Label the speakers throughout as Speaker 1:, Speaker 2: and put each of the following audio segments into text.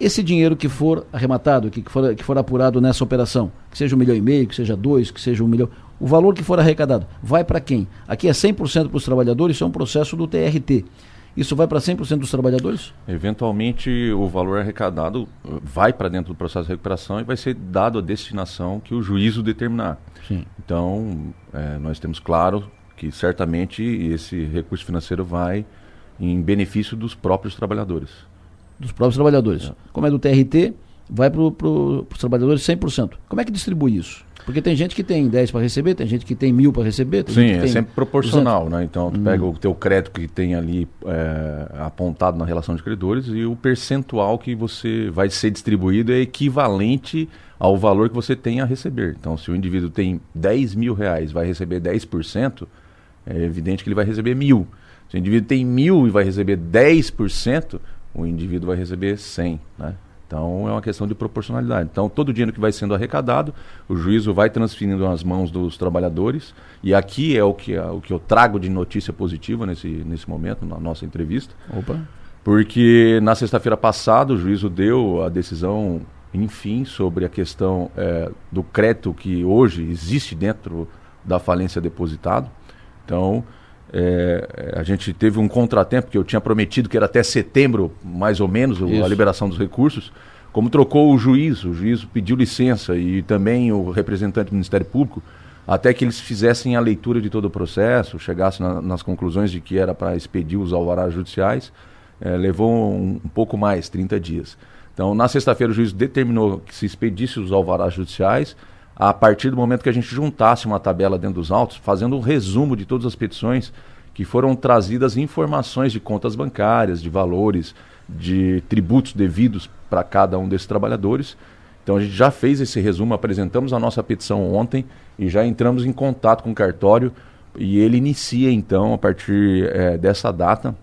Speaker 1: esse dinheiro que for arrematado, que for, que for apurado nessa operação, que seja um milhão e meio, que seja dois, que seja um milhão, o valor que for arrecadado, vai para quem? Aqui é 100% para os trabalhadores, isso é um processo do TRT. Isso vai para 100% dos trabalhadores?
Speaker 2: Eventualmente, o valor arrecadado uh, vai para dentro do processo de recuperação e vai ser dado a destinação que o juízo determinar. Sim. Então, é, nós temos claro que certamente esse recurso financeiro vai em benefício dos próprios trabalhadores.
Speaker 1: Dos próprios trabalhadores. É. Como é do TRT, vai para pro, os trabalhadores 100%. Como é que distribui isso? Porque tem gente que tem 10 para receber, tem gente que tem mil para receber.
Speaker 2: Sim, é sempre proporcional, 200. né? Então, tu hum. pega o teu crédito que tem ali é, apontado na relação de credores e o percentual que você vai ser distribuído é equivalente ao valor que você tem a receber. Então, se o indivíduo tem 10 mil reais vai receber 10%, é evidente que ele vai receber mil. Se o indivíduo tem mil e vai receber 10%, o indivíduo vai receber 100, né? Então é uma questão de proporcionalidade. Então todo o dinheiro que vai sendo arrecadado, o juízo vai transferindo nas mãos dos trabalhadores. E aqui é o que, é, o que eu trago de notícia positiva nesse, nesse momento, na nossa entrevista. Opa. Porque na sexta-feira passada o juízo deu a decisão, enfim, sobre a questão é, do crédito que hoje existe dentro da falência depositado. Então, é, a gente teve um contratempo que eu tinha prometido que era até setembro, mais ou menos, Isso. a liberação dos recursos. Como trocou o juiz, o juiz pediu licença e também o representante do Ministério Público, até que eles fizessem a leitura de todo o processo, chegassem na, nas conclusões de que era para expedir os alvarás judiciais, é, levou um, um, pouco mais, 30 dias. Então, na sexta-feira, o juiz determinou que se expedisse os alvarás judiciais, a partir do momento que a gente juntasse uma tabela dentro dos autos, fazendo um resumo de todas as petições que foram trazidas informações de contas bancárias, de valores, de tributos devidos para cada um desses trabalhadores. Então a gente já fez esse resumo, apresentamos a nossa petição ontem e já entramos em contato com o cartório e ele inicia então, a partir é, dessa data,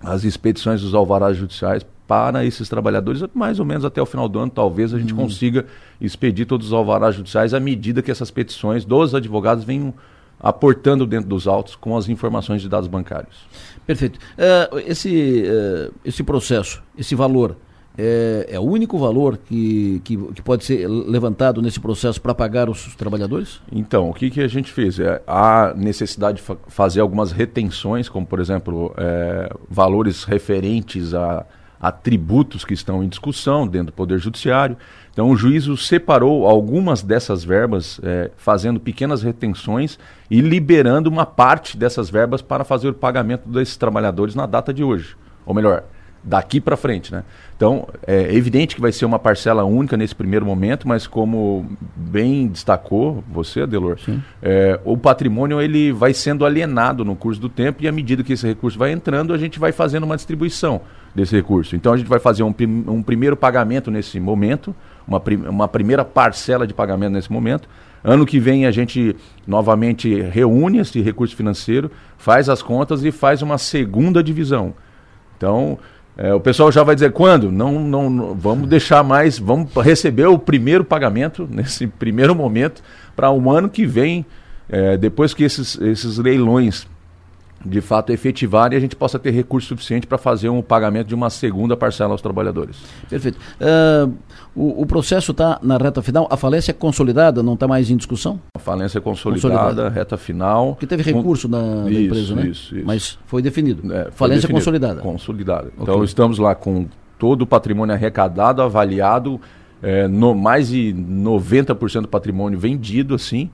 Speaker 2: as expedições dos alvarás judiciais para esses trabalhadores, mais ou menos até o final do ano, talvez a gente hum. consiga expedir todos os alvarás judiciais à medida que essas petições dos advogados venham aportando dentro dos autos com as informações de dados bancários.
Speaker 1: Perfeito. Uh, esse, uh, esse processo, esse valor, é, é, o único valor que, que, que, pode ser levantado nesse processo para pagar os trabalhadores?
Speaker 2: Então, o que, que a gente fez? É, há necessidade de fa fazer algumas retenções, como, por exemplo, é, valores referentes a atributos que estão em discussão dentro do Poder Judiciário. Então, o juízo separou algumas dessas verbas, é, fazendo pequenas retenções e liberando uma parte dessas verbas para fazer o pagamento desses trabalhadores na data de hoje. Ou melhor, daqui para frente, né? Então, é evidente que vai ser uma parcela única nesse primeiro momento, mas como bem destacou você, Adelor, é, o patrimônio ele vai sendo alienado no curso do tempo e à medida que esse recurso vai entrando, a gente vai fazendo uma distribuição desse recurso. Então, a gente vai fazer um, um primeiro pagamento nesse momento, uma, prim uma primeira parcela de pagamento nesse momento. Ano que vem a gente novamente reúne esse recurso financeiro, faz as contas e faz uma segunda divisão. Então, é, o pessoal já vai dizer quando? Não, não, não, vamos deixar mais, vamos receber o primeiro pagamento nesse primeiro momento para o um ano que vem, é, depois que esses, esses leilões de fato efetivarem, a gente possa ter recurso suficiente para fazer um pagamento de uma segunda parcela aos trabalhadores.
Speaker 1: Perfeito. Uh, o, o, processo está na reta final, a falência é consolidada, não está mais em discussão?
Speaker 2: A falência é consolidada, consolidada. reta final.
Speaker 1: Que teve recurso com... da, da isso, empresa, né? Isso, isso. Mas foi definido. É, foi falência definido. consolidada.
Speaker 2: Consolidada. Okay. Então estamos lá com todo o patrimônio arrecadado, avaliado, é, no, mais de 90% do patrimônio vendido, assim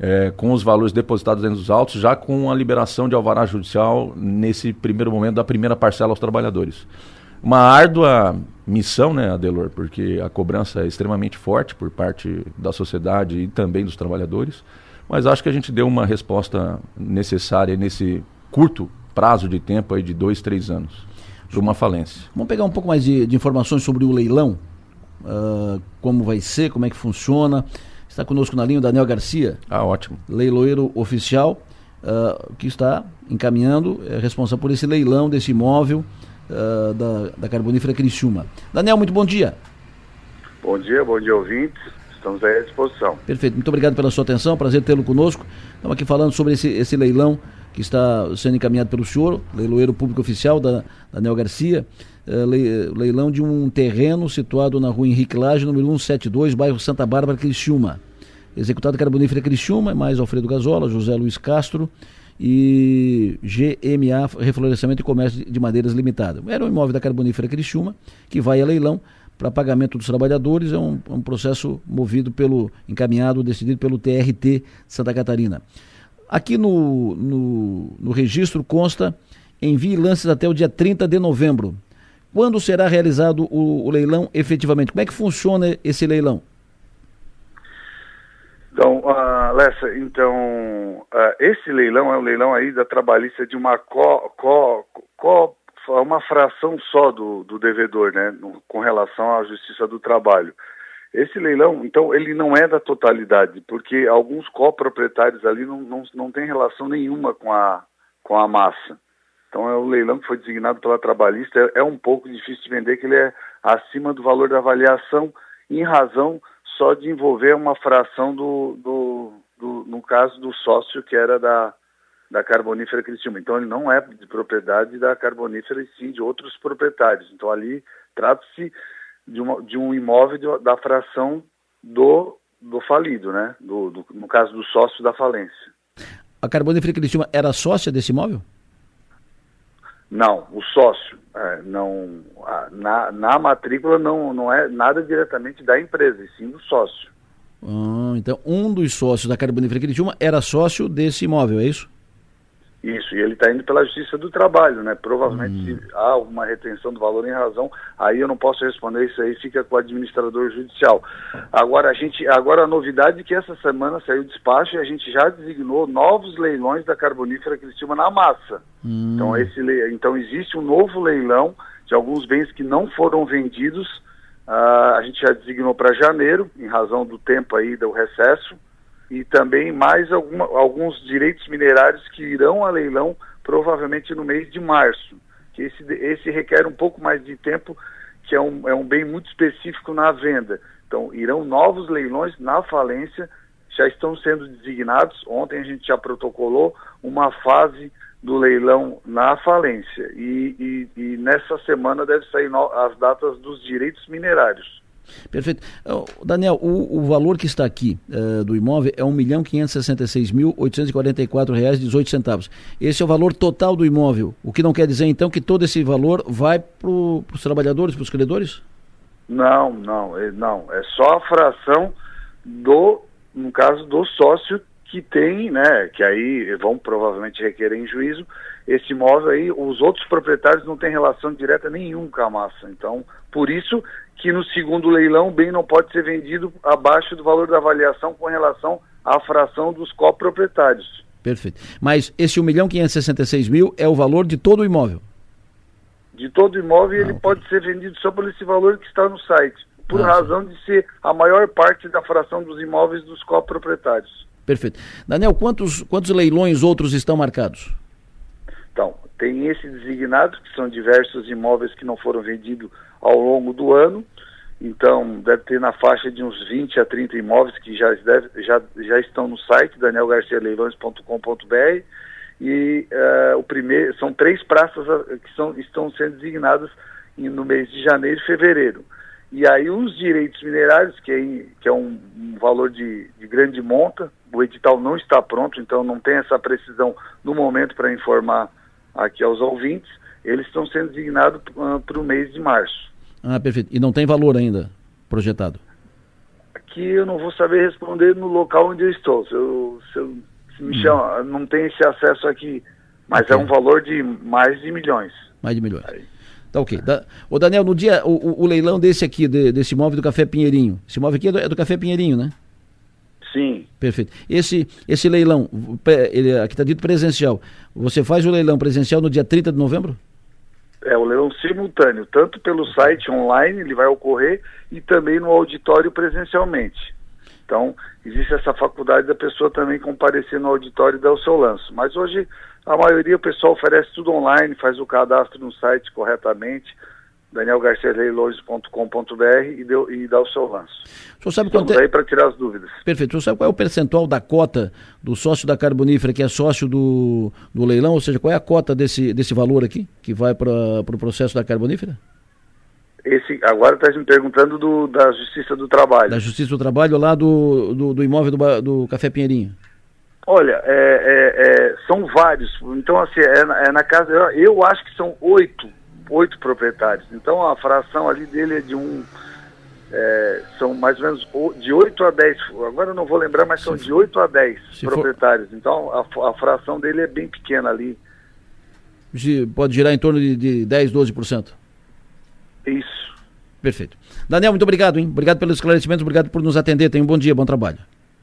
Speaker 2: é, com os valores depositados dentro dos autos, já com a liberação de alvará judicial nesse primeiro momento da primeira parcela aos trabalhadores. Uma árdua missão, né, Adelor, porque a cobrança é extremamente forte por parte da sociedade e também dos trabalhadores, mas acho que a gente deu uma resposta necessária nesse curto prazo de tempo aí de dois, três anos para uma falência.
Speaker 1: Vamos pegar um pouco mais de, de informações sobre o leilão, uh, como vai ser, como é que funciona. Está conosco na linha o Daniel Garcia.
Speaker 2: Ah, ótimo.
Speaker 1: Leiloeiro oficial, uh, que está encaminhando, é responsável por esse leilão desse imóvel uh, da, da Carbonífera Criciúma. Daniel, muito bom dia.
Speaker 3: Bom dia, bom dia, ouvintes. Estamos aí à disposição.
Speaker 1: Perfeito, muito obrigado pela sua atenção, prazer tê-lo conosco. Estamos aqui falando sobre esse, esse leilão que está sendo encaminhado pelo senhor, leiloeiro público oficial da, Daniel Garcia, uh, leilão de um terreno situado na rua Henrique Lage, número 172, bairro Santa Bárbara, Criciúma. Executado Carbonífera Criciúma, mais Alfredo Gazola, José Luiz Castro e GMA Reflorescimento e Comércio de Madeiras Limitada. Era um imóvel da Carbonífera Criciúma, que vai a leilão para pagamento dos trabalhadores, é um, um processo movido pelo, encaminhado, decidido pelo TRT Santa Catarina. Aqui no, no, no registro consta envie lances até o dia 30 de novembro. Quando será realizado o, o leilão efetivamente? Como é que funciona esse leilão?
Speaker 3: Então, uh, Lessa, então, uh, esse leilão é um leilão aí da trabalhista de uma co, co, co uma fração só do, do devedor, né, no, com relação à Justiça do Trabalho. Esse leilão, então, ele não é da totalidade, porque alguns coproprietários ali não, não, não têm relação nenhuma com a, com a massa. Então, é o leilão que foi designado pela trabalhista. É, é um pouco difícil de vender, que ele é acima do valor da avaliação, em razão só de envolver uma fração do, do, do no caso do sócio que era da, da Carbonífera Cristina. Então, ele não é de propriedade da Carbonífera, e sim de outros proprietários. Então, ali trata-se de, uma, de um imóvel de, da fração do, do falido, né? Do, do, no caso do sócio da falência.
Speaker 1: A Carbonífera Cristina era sócia desse imóvel?
Speaker 3: Não, o sócio. É, não, a, na, na matrícula não, não é nada diretamente da empresa, e sim do sócio.
Speaker 1: Ah, então, um dos sócios da Carbonífera Criciúma era sócio desse imóvel, é isso?
Speaker 3: Isso, e ele está indo pela Justiça do Trabalho, né? Provavelmente hum. há uma retenção do valor em razão, aí eu não posso responder, isso aí fica com o administrador judicial. Agora, a gente, agora a novidade é que essa semana saiu o despacho e a gente já designou novos leilões da carbonífera Cristina na massa. Hum. Então, esse, então existe um novo leilão de alguns bens que não foram vendidos, uh, a gente já designou para janeiro, em razão do tempo aí do recesso, e também mais alguma, alguns direitos minerários que irão a leilão provavelmente no mês de março. Que esse, esse requer um pouco mais de tempo, que é um, é um bem muito específico na venda. Então, irão novos leilões na falência, já estão sendo designados. Ontem a gente já protocolou uma fase do leilão na falência. E, e, e nessa semana deve sair no, as datas dos direitos minerários.
Speaker 1: Perfeito. Daniel, o, o valor que está aqui uh, do imóvel é R$ 1.566.844,18. Esse é o valor total do imóvel. O que não quer dizer, então, que todo esse valor vai para os trabalhadores, para os credores?
Speaker 3: Não, não, é, não. É só a fração do, no caso, do sócio que tem, né, que aí vão provavelmente requerer em juízo, esse imóvel aí, os outros proprietários não têm relação direta nenhuma com a massa. Então, por isso que no segundo leilão o bem não pode ser vendido abaixo do valor da avaliação com relação à fração dos coproprietários.
Speaker 1: Perfeito. Mas esse 1 milhão 566 mil é o valor de todo o imóvel?
Speaker 3: De todo o imóvel ah, ele pode ser vendido só por esse valor que está no site, por ah, razão de ser a maior parte da fração dos imóveis dos coproprietários.
Speaker 1: Perfeito. Daniel, quantos, quantos leilões outros estão marcados?
Speaker 3: Então, tem esse designado, que são diversos imóveis que não foram vendidos ao longo do ano. Então, deve ter na faixa de uns 20 a 30 imóveis que já, deve, já, já estão no site danielgarcialeilões.com.br e uh, o primeiro são três praças eh, que são, estão sendo designadas no mês de janeiro e fevereiro. E aí os direitos minerários, que é, que é um, um valor de, de, grande monta, o edital não está pronto, então não tem essa precisão no momento para informar aqui aos ouvintes, eles estão sendo designados uh, para o mês de março.
Speaker 1: Ah, perfeito. E não tem valor ainda projetado?
Speaker 3: Aqui eu não vou saber responder no local onde eu estou. Se, eu, se, eu, se me hum. chama, não tem esse acesso aqui, mas okay. é um valor de mais de milhões.
Speaker 1: Mais de milhões. Aí. Tá ok. Da, ô Daniel, no dia, o, o, leilão desse aqui, de, desse imóvel do Café Pinheirinho, esse imóvel aqui é do, é do Café Pinheirinho, né?
Speaker 3: Sim.
Speaker 1: Perfeito. Esse, esse leilão, ele, aqui está dito presencial, você faz o leilão presencial no dia 30 de novembro?
Speaker 3: É o leilão simultâneo, tanto pelo site online, ele vai ocorrer, e também no auditório presencialmente. Então, existe essa faculdade da pessoa também comparecer no auditório e dar o seu lance. Mas hoje, a maioria, o pessoal oferece tudo online, faz o cadastro no site corretamente, danielgarcialeilões.com.br e, deu, e dá o seu lance.
Speaker 1: O senhor sabe quanto é...
Speaker 3: aí para tirar as dúvidas.
Speaker 1: Perfeito. O senhor sabe qual é o percentual da cota do sócio da carbonífera que é sócio do, do leilão? Ou seja, qual é a cota desse, desse valor aqui que vai para o pro processo da carbonífera?
Speaker 3: Esse, agora está me perguntando do, da Justiça do Trabalho.
Speaker 1: Da Justiça do Trabalho lá do, do, do imóvel do, do Café Pinheirinho.
Speaker 3: Olha, é, é, é, são vários. Então, assim, é, é na casa. Eu, eu, acho que são oito, oito proprietários. Então, a fração ali dele é de um. É, são mais ou menos de 8 a 10. Agora eu não vou lembrar, mas são de 8 a 10 proprietários. For... Então, a, a, fração dele é bem pequena ali.
Speaker 1: Pode girar em torno de, de 10, 12%.
Speaker 3: Isso.
Speaker 1: Perfeito. Daniel, muito obrigado, hein? Obrigado pelos esclarecimentos, obrigado por nos atender. Tenha um bom dia, bom trabalho.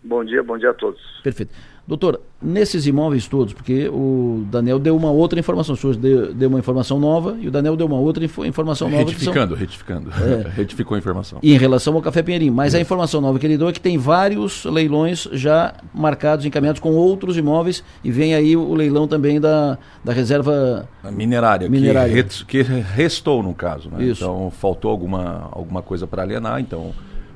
Speaker 3: Bom dia, bom dia a todos.
Speaker 1: Perfeito. Doutor, nesses imóveis todos, porque o Daniel deu uma outra informação, o senhor deu, deu uma informação nova e o Daniel deu uma outra info, informação nova.
Speaker 2: Retificando, são... retificando. É, Retificou a informação.
Speaker 1: E em relação ao Café Pinheirinho. Mas Isso. a informação nova que ele deu é que tem vários leilões já marcados, encaminhados com outros imóveis e vem aí o leilão também da, da reserva
Speaker 2: minerária, minerária. Que, que restou no caso. Né? Então faltou alguma, alguma coisa para alienar, então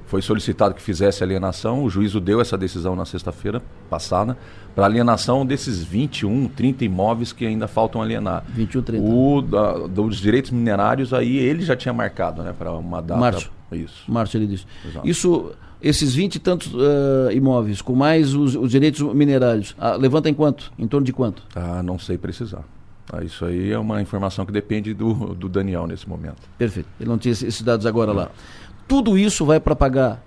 Speaker 2: foi solicitado que fizesse alienação, o juízo deu essa decisão na sexta-feira passada, para alienação desses 21, 30 imóveis que ainda faltam alienar.
Speaker 1: 21, 30.
Speaker 2: O da, dos direitos minerários aí ele já tinha marcado, né, para uma data.
Speaker 1: Março.
Speaker 2: Isso.
Speaker 1: Março ele disse. Exato. Isso, esses 20 e tantos uh, imóveis, com mais os, os direitos minerários, uh, levanta em quanto? Em torno de quanto?
Speaker 2: Ah, não sei precisar. Ah, isso aí é uma informação que depende do, do Daniel nesse momento.
Speaker 1: Perfeito. Ele não tinha esses dados agora lá tudo isso vai para pagar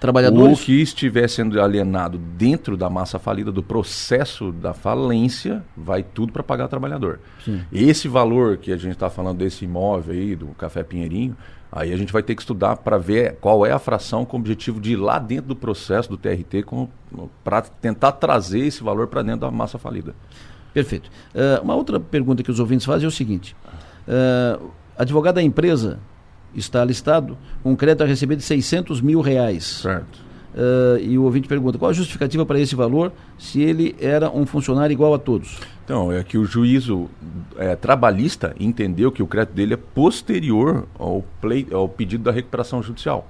Speaker 1: trabalhadores?
Speaker 2: O que estiver sendo alienado dentro da massa falida, do processo da falência, vai tudo para pagar trabalhador. Sim. Esse valor que a gente está falando desse imóvel aí, do Café Pinheirinho, aí a gente vai ter que estudar para ver qual é a fração com o objetivo de ir lá dentro do processo do TRT para tentar trazer esse valor para dentro da massa falida.
Speaker 1: Perfeito. Uh, uma outra pergunta que os ouvintes fazem é o seguinte: uh, advogado da empresa está listado um crédito a receber de 600 mil reais.
Speaker 2: Certo.
Speaker 1: Uh, e o ouvinte pergunta, qual a justificativa para esse valor se ele era um funcionário igual a todos?
Speaker 2: Então, é que o juízo é, trabalhista entendeu que o crédito dele é posterior ao, play, ao pedido da recuperação judicial.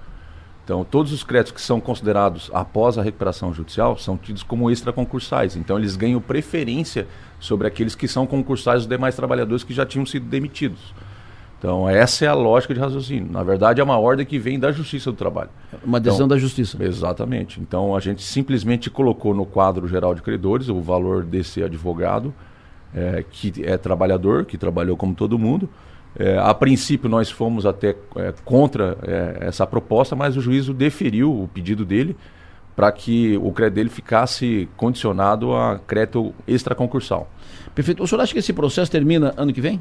Speaker 2: Então, todos os créditos que são considerados após a recuperação judicial são tidos como extraconcursais. Então, eles ganham preferência sobre aqueles que são concursais dos demais trabalhadores que já tinham sido demitidos. Então, essa é a lógica de raciocínio. Na verdade, é uma ordem que vem da Justiça do Trabalho.
Speaker 1: Uma decisão então, da Justiça.
Speaker 2: Exatamente. Então, a gente simplesmente colocou no quadro geral de credores o valor desse advogado, é, que é trabalhador, que trabalhou como todo mundo. É, a princípio, nós fomos até é, contra é, essa proposta, mas o juízo deferiu o pedido dele para que o crédito dele ficasse condicionado a crédito extraconcursal.
Speaker 1: Perfeito. O senhor acha que esse processo termina ano que vem?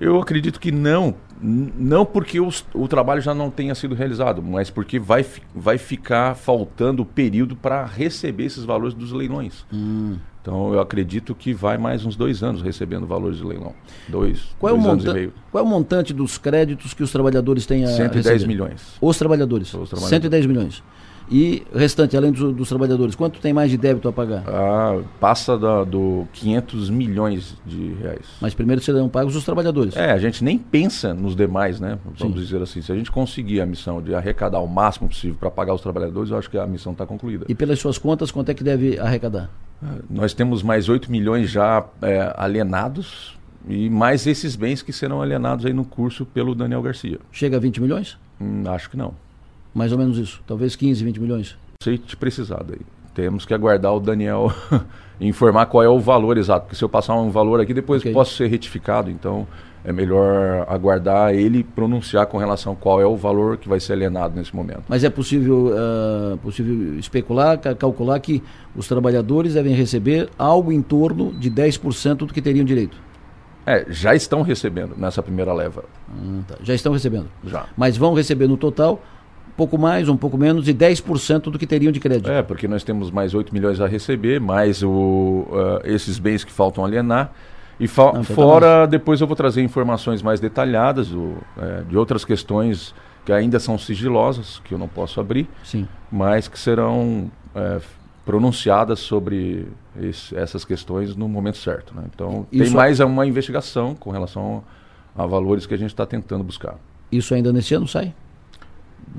Speaker 2: Eu acredito que não. Não porque os, o trabalho já não tenha sido realizado, mas porque vai, vai ficar faltando o período para receber esses valores dos leilões. Hum. Então eu acredito que vai mais uns dois anos recebendo valores de leilão. Dois,
Speaker 1: qual
Speaker 2: dois
Speaker 1: é o
Speaker 2: anos e meio.
Speaker 1: Qual é o montante dos créditos que os trabalhadores têm a
Speaker 2: 110
Speaker 1: receber?
Speaker 2: milhões.
Speaker 1: Os trabalhadores. Os trabalhadores. 110 milhões. E restante, além dos, dos, trabalhadores, quanto tem mais de débito a pagar?
Speaker 2: Ah, passa da, do 500 milhões de reais.
Speaker 1: Mas primeiro serão pagos os trabalhadores.
Speaker 2: É, a gente nem pensa nos demais, né? Vamos Sim. dizer assim. Se a gente conseguir a missão de arrecadar o máximo possível para pagar os trabalhadores, eu acho que a missão está concluída.
Speaker 1: E pelas suas contas, quanto é que deve arrecadar?
Speaker 2: Ah, nós temos mais 8 milhões já é, alienados e mais esses bens que serão alienados aí no curso pelo Daniel Garcia.
Speaker 1: Chega a 20 milhões?
Speaker 2: Hum, acho que não.
Speaker 1: Mais ou menos isso. Talvez 15, 20 milhões.
Speaker 2: Sei te precisar daí. Temos que aguardar o Daniel informar qual é o valor exato. Porque se eu passar um valor aqui, depois okay. posso ser retificado. Então é melhor aguardar ele pronunciar com relação a qual é o valor que vai ser alienado nesse momento.
Speaker 1: Mas é possível, uh, possível especular, calcular que os trabalhadores devem receber algo em torno de 10% do que teriam direito?
Speaker 2: É, já estão recebendo nessa primeira leva.
Speaker 1: Hum, tá. Já estão recebendo?
Speaker 2: Já.
Speaker 1: Mas vão receber no total pouco mais, um pouco menos, de 10% do que teriam de crédito.
Speaker 2: É, porque nós temos mais 8 milhões a receber, mais o, uh, esses bens que faltam alienar. E fa Não, fora, depois eu vou trazer informações mais detalhadas do, é, de outras questões que ainda são sigilosas, que eu não posso abrir,
Speaker 1: Sim.
Speaker 2: mas que serão é, pronunciadas sobre esse, essas questões no momento certo. Né? Então, Isso tem mais uma investigação com relação a valores que a gente está tentando buscar.
Speaker 1: Isso ainda nesse ano sai?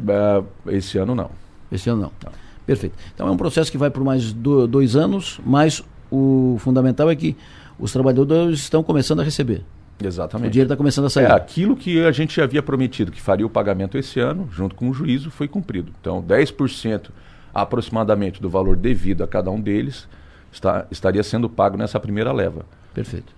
Speaker 2: É, esse ano não.
Speaker 1: Esse ano não. não. Perfeito. Então é um processo que vai por mais do, dois anos, mas o fundamental é que os trabalhadores estão começando a receber.
Speaker 2: Exatamente.
Speaker 1: O dinheiro está começando a sair.
Speaker 2: É, aquilo que a gente havia prometido, que faria o pagamento esse ano, junto com o juízo, foi cumprido. Então, 10% aproximadamente do valor devido a cada um deles está, estaria sendo pago nessa primeira leva.
Speaker 1: Perfeito.